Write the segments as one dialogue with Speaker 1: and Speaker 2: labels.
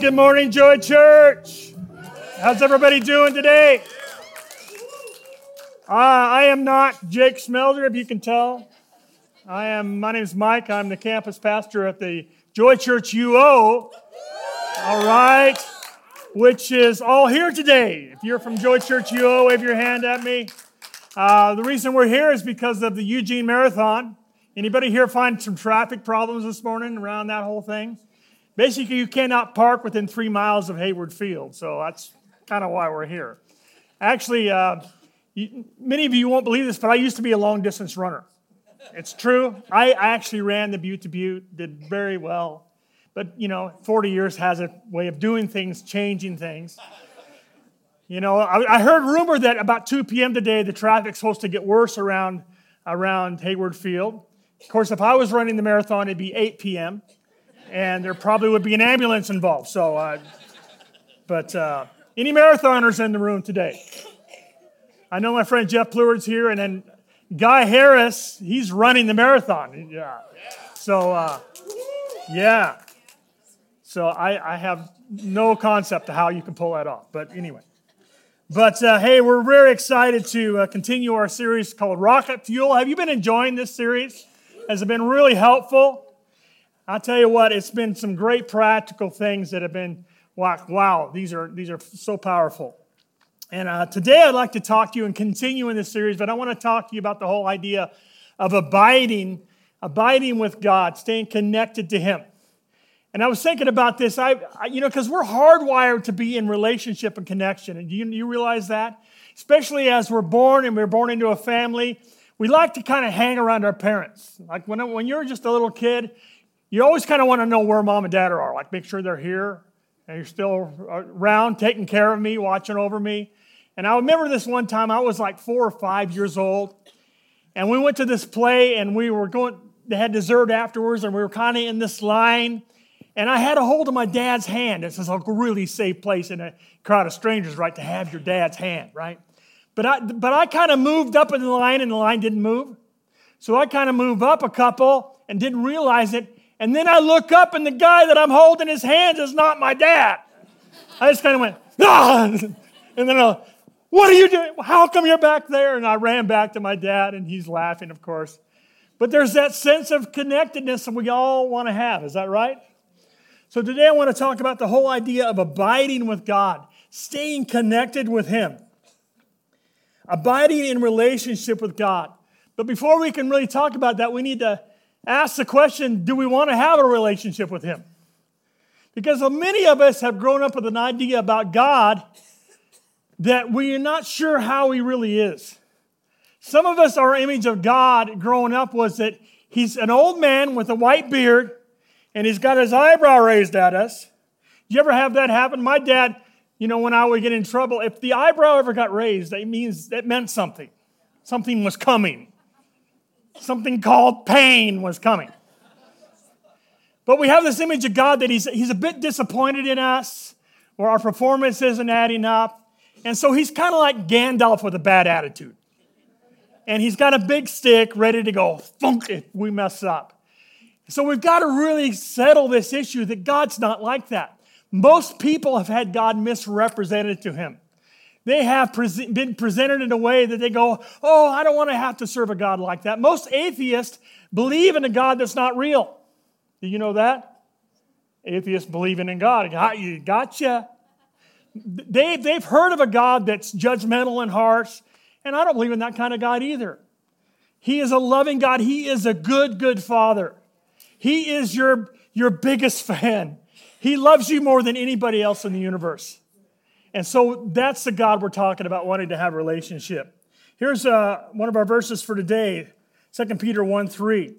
Speaker 1: good morning, Joy Church. How's everybody doing today? Uh, I am not Jake Smelter, if you can tell. I am. My name is Mike. I'm the campus pastor at the Joy Church UO. All right, which is all here today. If you're from Joy Church UO, wave your hand at me. Uh, the reason we're here is because of the Eugene Marathon. Anybody here find some traffic problems this morning around that whole thing? Basically, you cannot park within three miles of Hayward Field, so that's kind of why we're here. Actually, uh, you, many of you won't believe this, but I used to be a long distance runner. It's true. I, I actually ran the Butte to Butte, did very well. But, you know, 40 years has a way of doing things, changing things. You know, I, I heard rumor that about 2 p.m. today, the traffic's supposed to get worse around, around Hayward Field. Of course, if I was running the marathon, it'd be 8 p.m and there probably would be an ambulance involved. So, uh, but uh, any marathoners in the room today? I know my friend Jeff Pleward's here, and then Guy Harris, he's running the marathon. Yeah. So, uh, yeah. So I, I, have no concept of how you can pull that off. But anyway. But uh, hey, we're very excited to uh, continue our series called Rocket Fuel. Have you been enjoying this series? Has it been really helpful? I'll tell you what, it's been some great practical things that have been like, wow, these are, these are so powerful. And uh, today I'd like to talk to you and continue in this series, but I want to talk to you about the whole idea of abiding, abiding with God, staying connected to Him. And I was thinking about this, I, I you know, because we're hardwired to be in relationship and connection. And do you, you realize that? Especially as we're born and we're born into a family, we like to kind of hang around our parents. Like when, when you're just a little kid, you always kind of want to know where mom and dad are, like make sure they're here and you're still uh, around, taking care of me, watching over me. And I remember this one time, I was like four or five years old, and we went to this play and we were going, they had dessert afterwards, and we were kind of in this line. And I had a hold of my dad's hand. This is a really safe place in a crowd of strangers, right, to have your dad's hand, right? But I, but I kind of moved up in the line and the line didn't move. So I kind of moved up a couple and didn't realize it. And then I look up, and the guy that I'm holding his hands is not my dad. I just kind of went, ah! And then, I, what are you doing? How come you're back there? And I ran back to my dad, and he's laughing, of course. But there's that sense of connectedness that we all want to have. Is that right? So today I want to talk about the whole idea of abiding with God, staying connected with Him, abiding in relationship with God. But before we can really talk about that, we need to ask the question do we want to have a relationship with Him? Because many of us have grown up with an idea about God that we're not sure how He really is. Some of us, our image of God growing up was that He's an old man with a white beard and He's got His eyebrow raised at us. You ever have that happen? My dad, you know, when I would get in trouble, if the eyebrow ever got raised, that means that meant something. Something was coming something called pain was coming. But we have this image of God that he's, he's a bit disappointed in us, or our performance isn't adding up. And so he's kind of like Gandalf with a bad attitude. And he's got a big stick ready to go, funk if we mess up. So we've got to really settle this issue that God's not like that. Most people have had God misrepresented to him they have pre- been presented in a way that they go, Oh, I don't want to have to serve a God like that. Most atheists believe in a God that's not real. Do you know that? Atheists believing in God. Got You gotcha. They, they've heard of a God that's judgmental and harsh, and I don't believe in that kind of God either. He is a loving God. He is a good, good father. He is your, your biggest fan. He loves you more than anybody else in the universe. And so that's the God we're talking about wanting to have a relationship. Here's uh, one of our verses for today 2 Peter 1 3.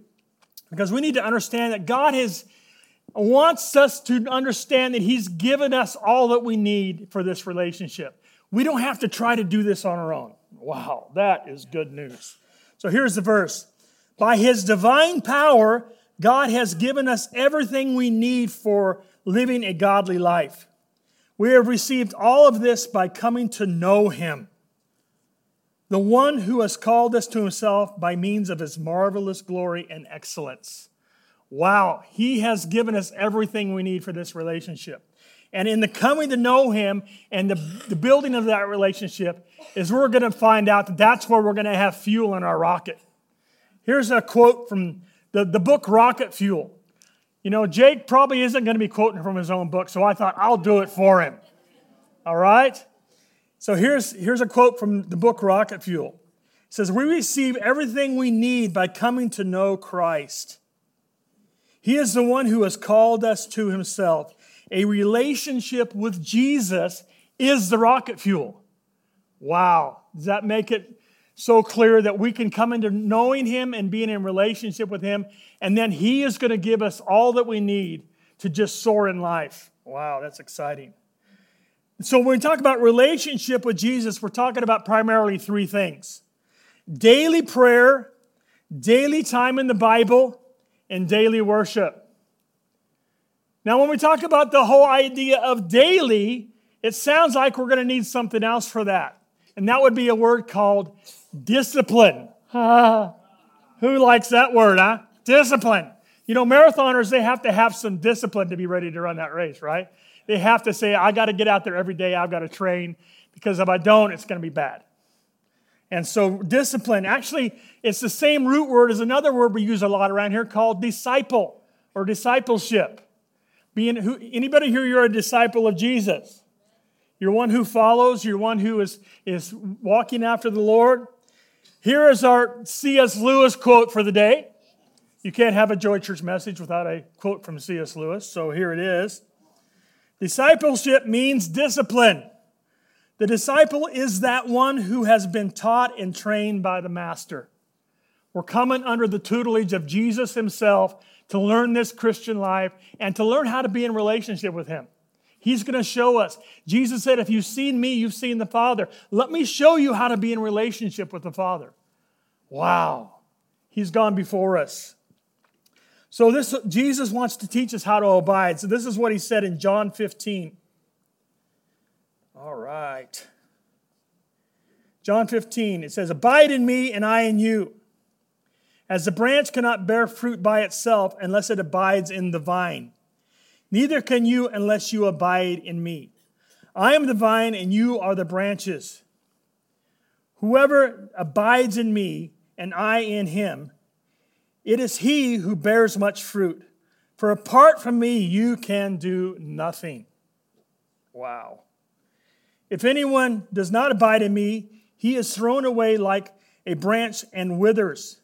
Speaker 1: Because we need to understand that God has, wants us to understand that He's given us all that we need for this relationship. We don't have to try to do this on our own. Wow, that is good news. So here's the verse By His divine power, God has given us everything we need for living a godly life. We have received all of this by coming to know him, the one who has called us to himself by means of his marvelous glory and excellence. wow, He has given us everything we need for this relationship. And in the coming to know Him and the, the building of that relationship is we're going to find out that that's where we're going to have fuel in our rocket. Here's a quote from the, the book Rocket Fuel. You know, Jake probably isn't going to be quoting from his own book, so I thought I'll do it for him. All right? So here's, here's a quote from the book Rocket Fuel. It says, We receive everything we need by coming to know Christ. He is the one who has called us to himself. A relationship with Jesus is the rocket fuel. Wow. Does that make it so clear that we can come into knowing him and being in relationship with him, and then he is going to give us all that we need to just soar in life? Wow, that's exciting. So, when we talk about relationship with Jesus, we're talking about primarily three things daily prayer, daily time in the Bible, and daily worship. Now, when we talk about the whole idea of daily, it sounds like we're going to need something else for that. And that would be a word called discipline. who likes that word, huh? Discipline. You know, marathoners, they have to have some discipline to be ready to run that race, right? They have to say, I got to get out there every day, I've got to train, because if I don't, it's going to be bad. And so, discipline, actually, it's the same root word as another word we use a lot around here called disciple or discipleship. Being who, anybody here, you're a disciple of Jesus. You're one who follows, you're one who is, is walking after the Lord. Here is our C.S. Lewis quote for the day. You can't have a Joy Church message without a quote from C.S. Lewis, so here it is. Discipleship means discipline. The disciple is that one who has been taught and trained by the master. We're coming under the tutelage of Jesus himself to learn this Christian life and to learn how to be in relationship with him. He's going to show us. Jesus said, If you've seen me, you've seen the Father. Let me show you how to be in relationship with the Father. Wow. He's gone before us. So this Jesus wants to teach us how to abide. So this is what he said in John 15. All right. John 15, it says, Abide in me and I in you. As the branch cannot bear fruit by itself unless it abides in the vine, neither can you unless you abide in me. I am the vine and you are the branches. Whoever abides in me and I in him, it is he who bears much fruit. For apart from me, you can do nothing. Wow. If anyone does not abide in me, he is thrown away like a branch and withers,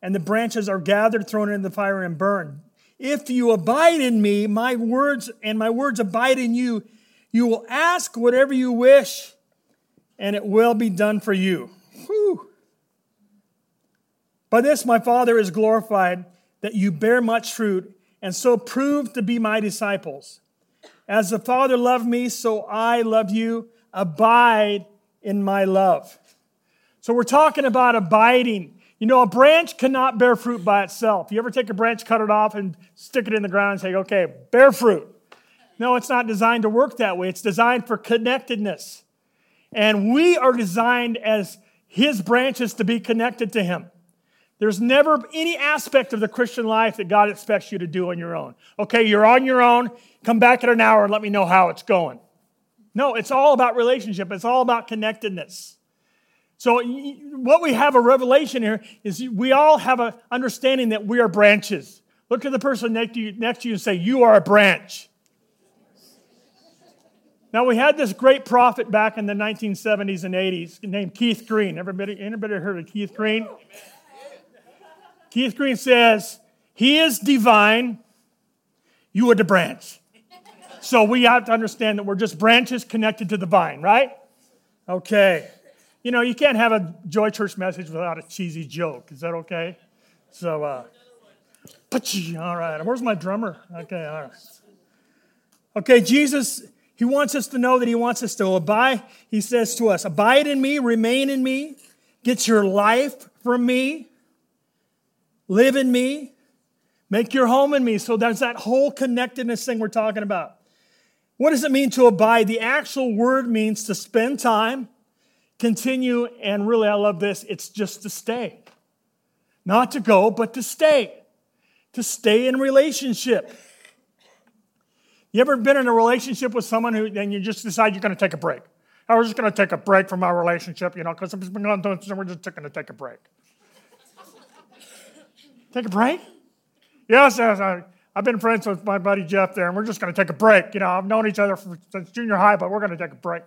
Speaker 1: and the branches are gathered, thrown into the fire, and burned. If you abide in me, my words and my words abide in you, you will ask whatever you wish, and it will be done for you. Whew. By this my Father is glorified, that you bear much fruit, and so prove to be my disciples. As the Father loved me, so I love you abide in my love. So we're talking about abiding. You know, a branch cannot bear fruit by itself. You ever take a branch, cut it off, and stick it in the ground and say, okay, bear fruit? No, it's not designed to work that way. It's designed for connectedness. And we are designed as his branches to be connected to him. There's never any aspect of the Christian life that God expects you to do on your own. Okay, you're on your own. Come back in an hour and let me know how it's going. No, it's all about relationship, it's all about connectedness. So, what we have a revelation here is we all have an understanding that we are branches. Look at the person next to you, next to you and say, You are a branch. Now, we had this great prophet back in the 1970s and 80s named Keith Green. Everybody, anybody heard of Keith Green? Keith Green says, He is divine, you are the branch. So we have to understand that we're just branches connected to the vine, right? Okay. You know, you can't have a Joy Church message without a cheesy joke. Is that okay? So, uh, all right. Where's my drummer? Okay, all right. Okay, Jesus, He wants us to know that He wants us to abide. He says to us, Abide in me, remain in me, get your life from me, live in me, make your home in me. So there's that whole connectedness thing we're talking about. What does it mean to abide? The actual word means to spend time, continue, and really, I love this, it's just to stay. Not to go, but to stay. to stay in relationship. You ever been in a relationship with someone who then you just decide you're going to take a break? I was just going to take a break from my relationship, you know, because we're just going to take a break. take a break? Yes, yes. I, I've been friends with my buddy Jeff there, and we're just going to take a break. You know, I've known each other since junior high, but we're going to take a break.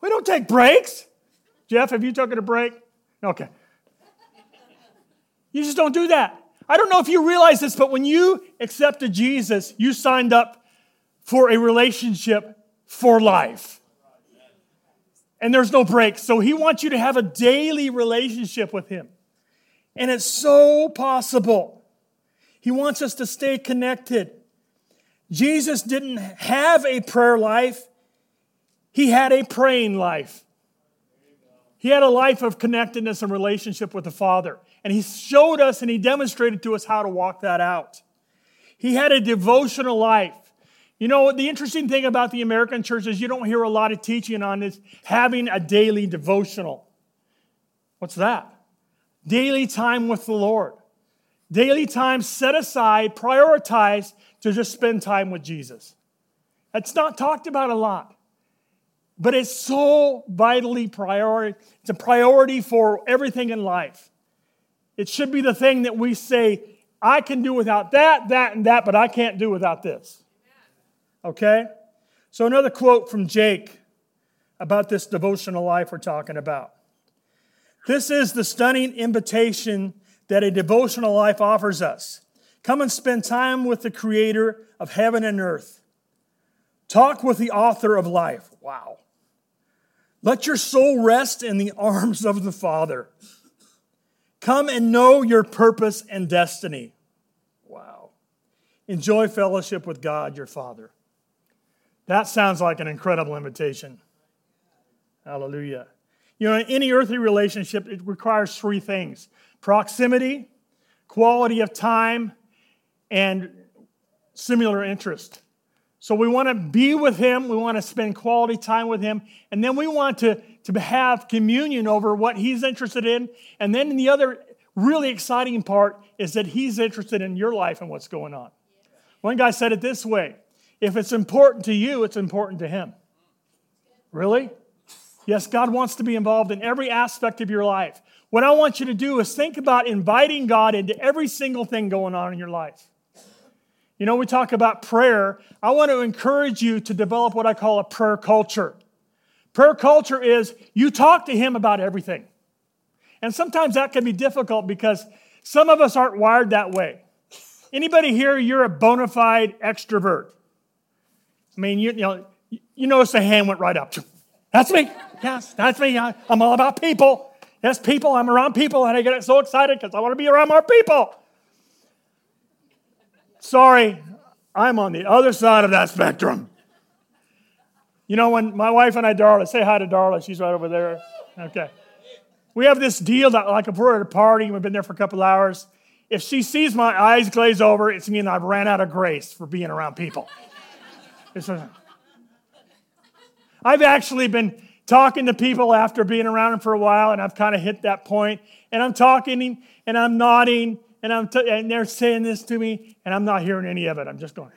Speaker 1: We don't take breaks. Jeff, have you taken a break? Okay. You just don't do that. I don't know if you realize this, but when you accepted Jesus, you signed up for a relationship for life. And there's no break. So he wants you to have a daily relationship with him. And it's so possible. He wants us to stay connected. Jesus didn't have a prayer life, he had a praying life. He had a life of connectedness and relationship with the Father. And he showed us and he demonstrated to us how to walk that out. He had a devotional life. You know, the interesting thing about the American church is you don't hear a lot of teaching on this having a daily devotional. What's that? Daily time with the Lord. Daily time set aside, prioritized to just spend time with Jesus. That's not talked about a lot. But it's so vitally priority. It's a priority for everything in life. It should be the thing that we say, I can do without that, that, and that, but I can't do without this. Okay? So, another quote from Jake about this devotional life we're talking about. This is the stunning invitation that a devotional life offers us. Come and spend time with the creator of heaven and earth. Talk with the author of life. Wow. Let your soul rest in the arms of the Father. Come and know your purpose and destiny. Wow. Enjoy fellowship with God, your Father. That sounds like an incredible invitation. Hallelujah. You know, in any earthly relationship, it requires three things proximity, quality of time, and similar interest. So we want to be with Him, we want to spend quality time with Him, and then we want to, to have communion over what He's interested in. And then the other really exciting part is that He's interested in your life and what's going on. One guy said it this way if it's important to you, it's important to Him. Really? Yes, God wants to be involved in every aspect of your life. What I want you to do is think about inviting God into every single thing going on in your life. You know, we talk about prayer. I want to encourage you to develop what I call a prayer culture. Prayer culture is you talk to Him about everything. And sometimes that can be difficult because some of us aren't wired that way. Anybody here, you're a bona fide extrovert? I mean, you, you know, you notice the hand went right up. That's me. Yes, that's me. I, I'm all about people. Yes, people. I'm around people, and I get so excited because I want to be around more people. Sorry, I'm on the other side of that spectrum. You know, when my wife and I, Darla, say hi to Darla, she's right over there. Okay. We have this deal that, like, if we're at a party and we've been there for a couple hours, if she sees my eyes glaze over, it's mean I've ran out of grace for being around people. A, I've actually been talking to people after being around them for a while, and I've kind of hit that point, and I'm talking and I'm nodding, and, I'm t- and they're saying this to me, and I'm not hearing any of it. I'm just going,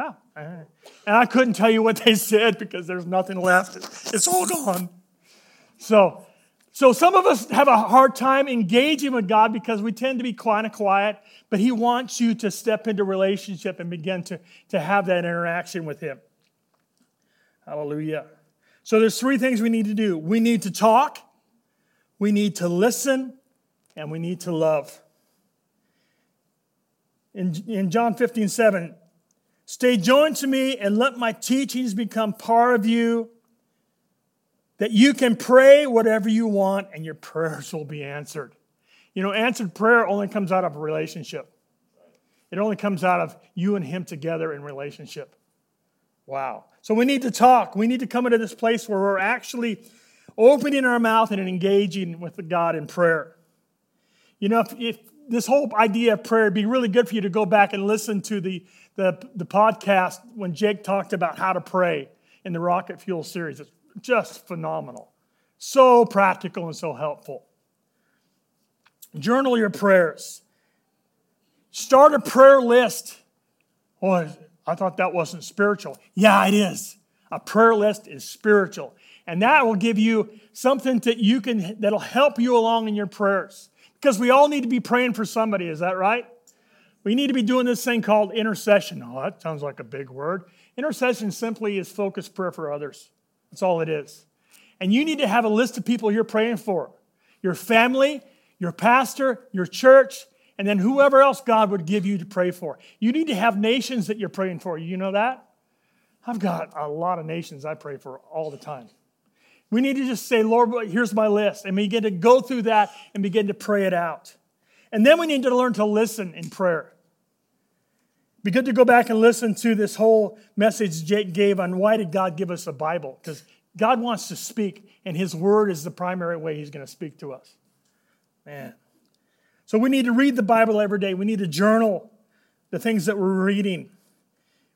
Speaker 1: yeah. And I couldn't tell you what they said because there's nothing left. It's all gone. So, so some of us have a hard time engaging with God because we tend to be kind of quiet, but He wants you to step into relationship and begin to, to have that interaction with Him. Hallelujah. So there's three things we need to do. We need to talk, we need to listen, and we need to love in, in John 15, 7. Stay joined to me and let my teachings become part of you, that you can pray whatever you want and your prayers will be answered. You know, answered prayer only comes out of a relationship, it only comes out of you and Him together in relationship. Wow. So we need to talk. We need to come into this place where we're actually opening our mouth and engaging with God in prayer. You know, if, if this whole idea of prayer, it'd be really good for you to go back and listen to the, the, the podcast when Jake talked about how to pray in the Rocket Fuel series. It's just phenomenal. So practical and so helpful. Journal your prayers. Start a prayer list. Oh, I thought that wasn't spiritual. Yeah, it is. A prayer list is spiritual. And that will give you something that you can that'll help you along in your prayers. Because we all need to be praying for somebody, is that right? We need to be doing this thing called intercession. Oh, that sounds like a big word. Intercession simply is focused prayer for others. That's all it is. And you need to have a list of people you're praying for your family, your pastor, your church, and then whoever else God would give you to pray for. You need to have nations that you're praying for. You know that? I've got a lot of nations I pray for all the time. We need to just say, Lord, here's my list, and begin to go through that and begin to pray it out. And then we need to learn to listen in prayer. Be good to go back and listen to this whole message Jake gave on why did God give us a Bible? Because God wants to speak, and His Word is the primary way He's going to speak to us. Man. So we need to read the Bible every day. We need to journal the things that we're reading.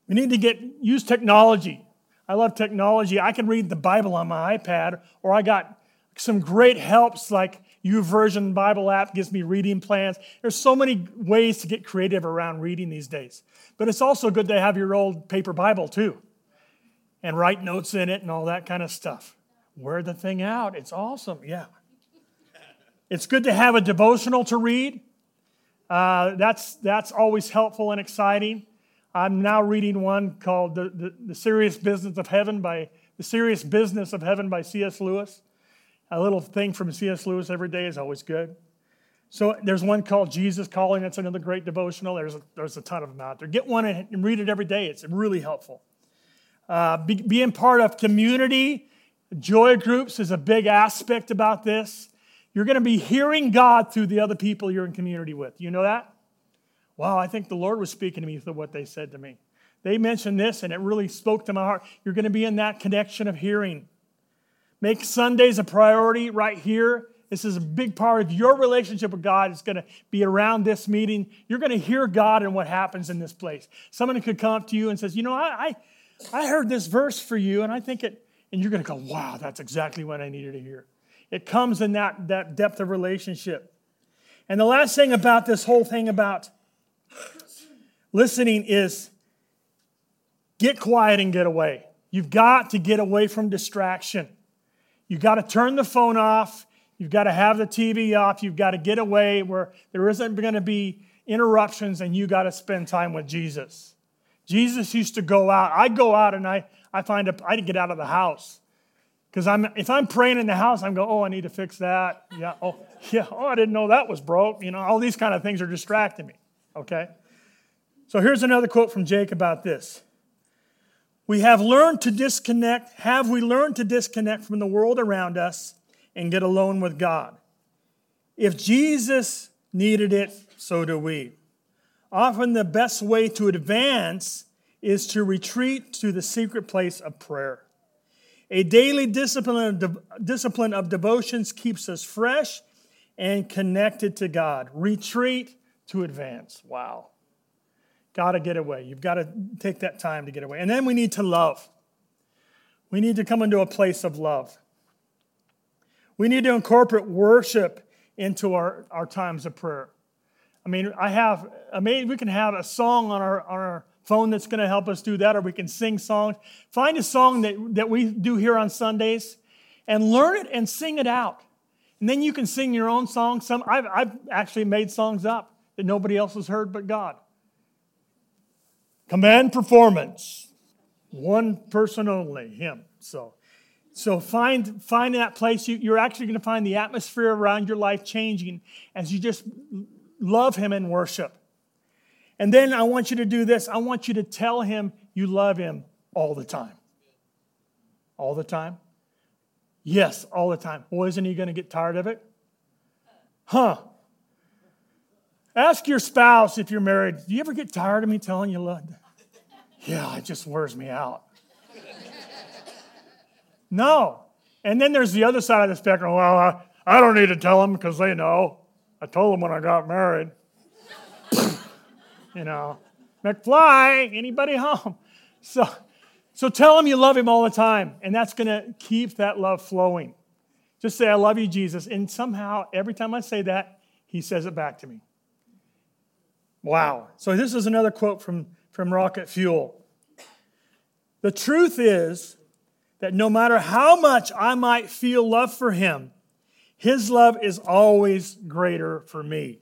Speaker 1: We need to get use technology. I love technology. I can read the Bible on my iPad, or I got some great helps like YouVersion Bible app gives me reading plans. There's so many ways to get creative around reading these days. But it's also good to have your old paper Bible too and write notes in it and all that kind of stuff. Wear the thing out. It's awesome. Yeah. It's good to have a devotional to read. Uh, that's, that's always helpful and exciting. I'm now reading one called the, the, the, Serious Business of Heaven by The Serious Business of Heaven by C.S. Lewis. A little thing from C.S. Lewis every day is always good. So there's one called Jesus Calling. That's another great devotional. There's a, there's a ton of them out there. Get one and read it every day. It's really helpful. Uh, be, being part of community, joy groups is a big aspect about this. You're going to be hearing God through the other people you're in community with. You know that? Wow, I think the Lord was speaking to me through what they said to me. They mentioned this and it really spoke to my heart. You're going to be in that connection of hearing. Make Sundays a priority right here. This is a big part of your relationship with God. It's going to be around this meeting. You're going to hear God and what happens in this place. Someone could come up to you and says, "You know, I, I, I heard this verse for you, and I think it." And you're going to go, "Wow, that's exactly what I needed to hear." It comes in that, that depth of relationship. And the last thing about this whole thing about Listening is get quiet and get away. You've got to get away from distraction. You've got to turn the phone off. You've got to have the TV off. You've got to get away where there isn't going to be interruptions and you got to spend time with Jesus. Jesus used to go out. I go out and I, I find a, I get out of the house. Because I'm if I'm praying in the house, I'm going, oh, I need to fix that. Yeah, oh, yeah, oh, I didn't know that was broke. You know, all these kind of things are distracting me. Okay? So here's another quote from Jake about this. We have learned to disconnect. Have we learned to disconnect from the world around us and get alone with God? If Jesus needed it, so do we. Often the best way to advance is to retreat to the secret place of prayer. A daily discipline of, de- discipline of devotions keeps us fresh and connected to God. Retreat to advance. Wow. Got to get away. You've got to take that time to get away. And then we need to love. We need to come into a place of love. We need to incorporate worship into our, our times of prayer. I mean, I have, I mean, we can have a song on our, on our phone that's going to help us do that, or we can sing songs. Find a song that, that we do here on Sundays and learn it and sing it out. And then you can sing your own song. Some, I've, I've actually made songs up that nobody else has heard but God. Command performance. One person only, him. So, so find, find that place. You, you're actually going to find the atmosphere around your life changing as you just love him and worship. And then I want you to do this. I want you to tell him you love him all the time. All the time? Yes, all the time. Well, isn't he going to get tired of it? Huh. Ask your spouse if you're married, do you ever get tired of me telling you love? Yeah, it just wears me out. no. And then there's the other side of the spectrum. Well, I, I don't need to tell them because they know. I told them when I got married. you know, McFly, anybody home? So, so tell him you love him all the time, and that's going to keep that love flowing. Just say, I love you, Jesus. And somehow, every time I say that, he says it back to me. Wow. So this is another quote from, from Rocket Fuel. The truth is that no matter how much I might feel love for him, his love is always greater for me.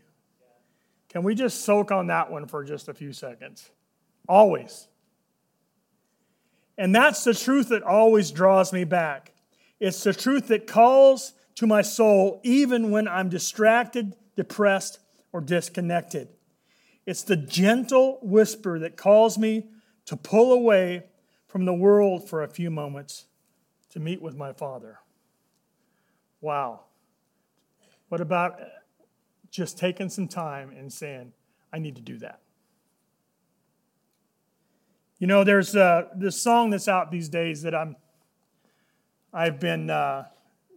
Speaker 1: Can we just soak on that one for just a few seconds? Always. And that's the truth that always draws me back. It's the truth that calls to my soul even when I'm distracted, depressed, or disconnected. It's the gentle whisper that calls me to pull away from the world for a few moments to meet with my Father. Wow. What about just taking some time and saying, I need to do that? You know, there's uh, this song that's out these days that I'm, I've been uh,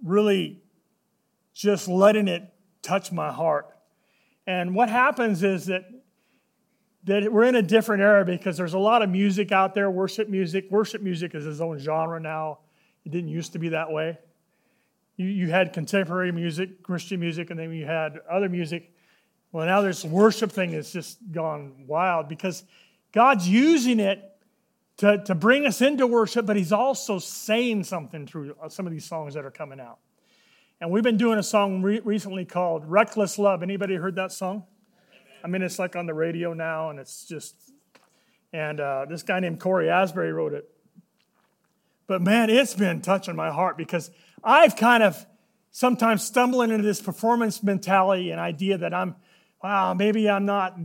Speaker 1: really just letting it touch my heart. And what happens is that that we're in a different era because there's a lot of music out there, worship music. Worship music is its own genre now. It didn't used to be that way. You, you had contemporary music, Christian music, and then you had other music. Well, now this worship thing has just gone wild because God's using it to, to bring us into worship, but He's also saying something through uh, some of these songs that are coming out. And we've been doing a song re- recently called Reckless Love. Anybody heard that song? I mean, it's like on the radio now, and it's just, and uh, this guy named Cory Asbury wrote it. But man, it's been touching my heart because I've kind of sometimes stumbling into this performance mentality and idea that I'm, wow, maybe I'm not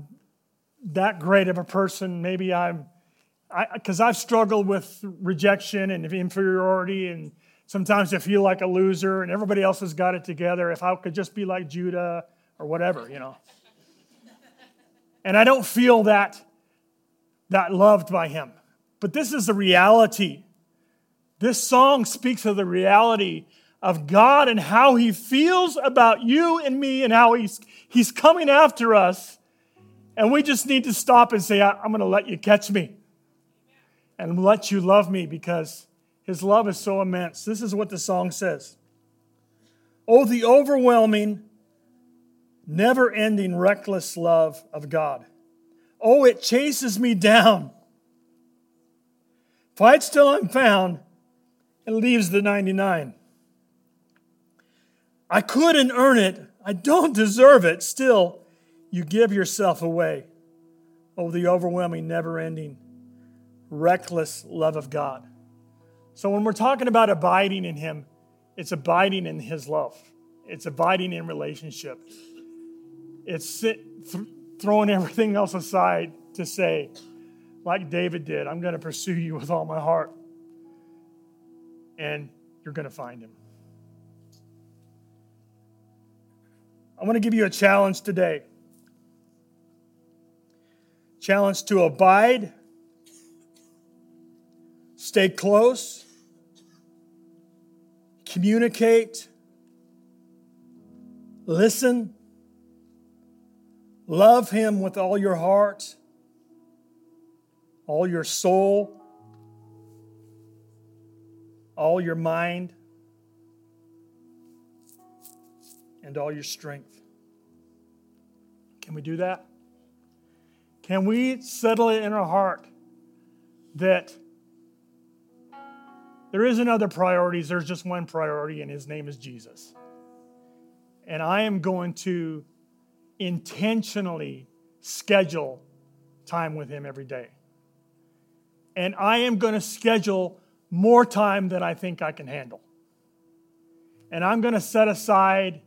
Speaker 1: that great of a person. Maybe I'm, I because I've struggled with rejection and inferiority, and sometimes I feel like a loser, and everybody else has got it together. If I could just be like Judah or whatever, you know. And I don't feel that, that loved by him. But this is the reality. This song speaks of the reality of God and how he feels about you and me and how he's, he's coming after us. And we just need to stop and say, I'm going to let you catch me and let you love me because his love is so immense. This is what the song says Oh, the overwhelming never ending, reckless love of God. Oh, it chases me down, fights till I'm found, and leaves the 99. I couldn't earn it. I don't deserve it. Still, you give yourself away. Oh, the overwhelming, never ending, reckless love of God. So, when we're talking about abiding in Him, it's abiding in His love, it's abiding in relationship. It's th- throwing everything else aside to say, like David did, I'm going to pursue you with all my heart. And you're going to find him. I want to give you a challenge today. Challenge to abide, stay close, communicate, listen, Love Him with all your heart, all your soul, all your mind, and all your strength. Can we do that? Can we settle it in our heart that there isn't other priorities, there's just one priority, and His name is Jesus. And I am going to intentionally schedule time with Him every day. And I am going to schedule more time than I think I can handle. And I'm going to set aside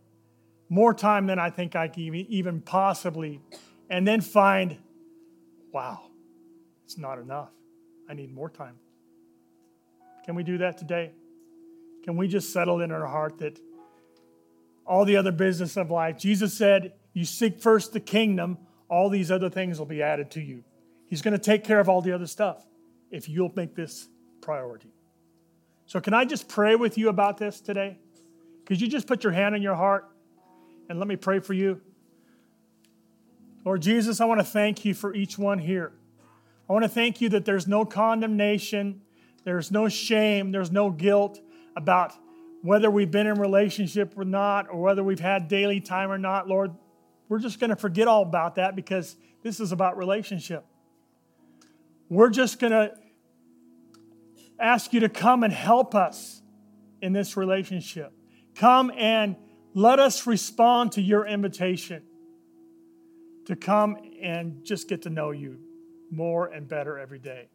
Speaker 1: more time than I think I can even possibly, and then find, wow, it's not enough. I need more time. Can we do that today? Can we just settle in our heart that all the other business of life, Jesus said, you seek first the kingdom, all these other things will be added to you. He's going to take care of all the other stuff if you'll make this priority. So, can I just pray with you about this today? Could you just put your hand on your heart and let me pray for you? Lord Jesus, I want to thank you for each one here. I want to thank you that there's no condemnation, there's no shame, there's no guilt about whether we've been in relationship or not, or whether we've had daily time or not, Lord. We're just going to forget all about that because This is about relationship. We're just going to ask you to come and help us in this relationship. Come and let us respond to your invitation to come and just get to know you more and better every day.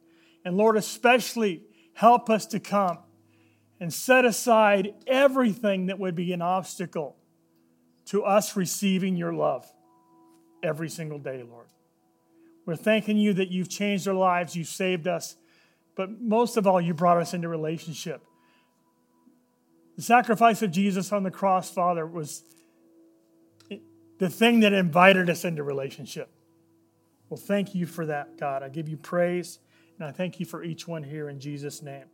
Speaker 1: And Lord, especially help us to come and set aside everything that would be an obstacle to us receiving your love every single day, Lord. We're thanking you that you've changed our lives, you've saved us, but most of all, you brought us into relationship. The sacrifice of Jesus on the cross, Father, was the thing that invited us into relationship. Well, thank you for that, God. I give you praise, and I thank you for each one here in Jesus' name.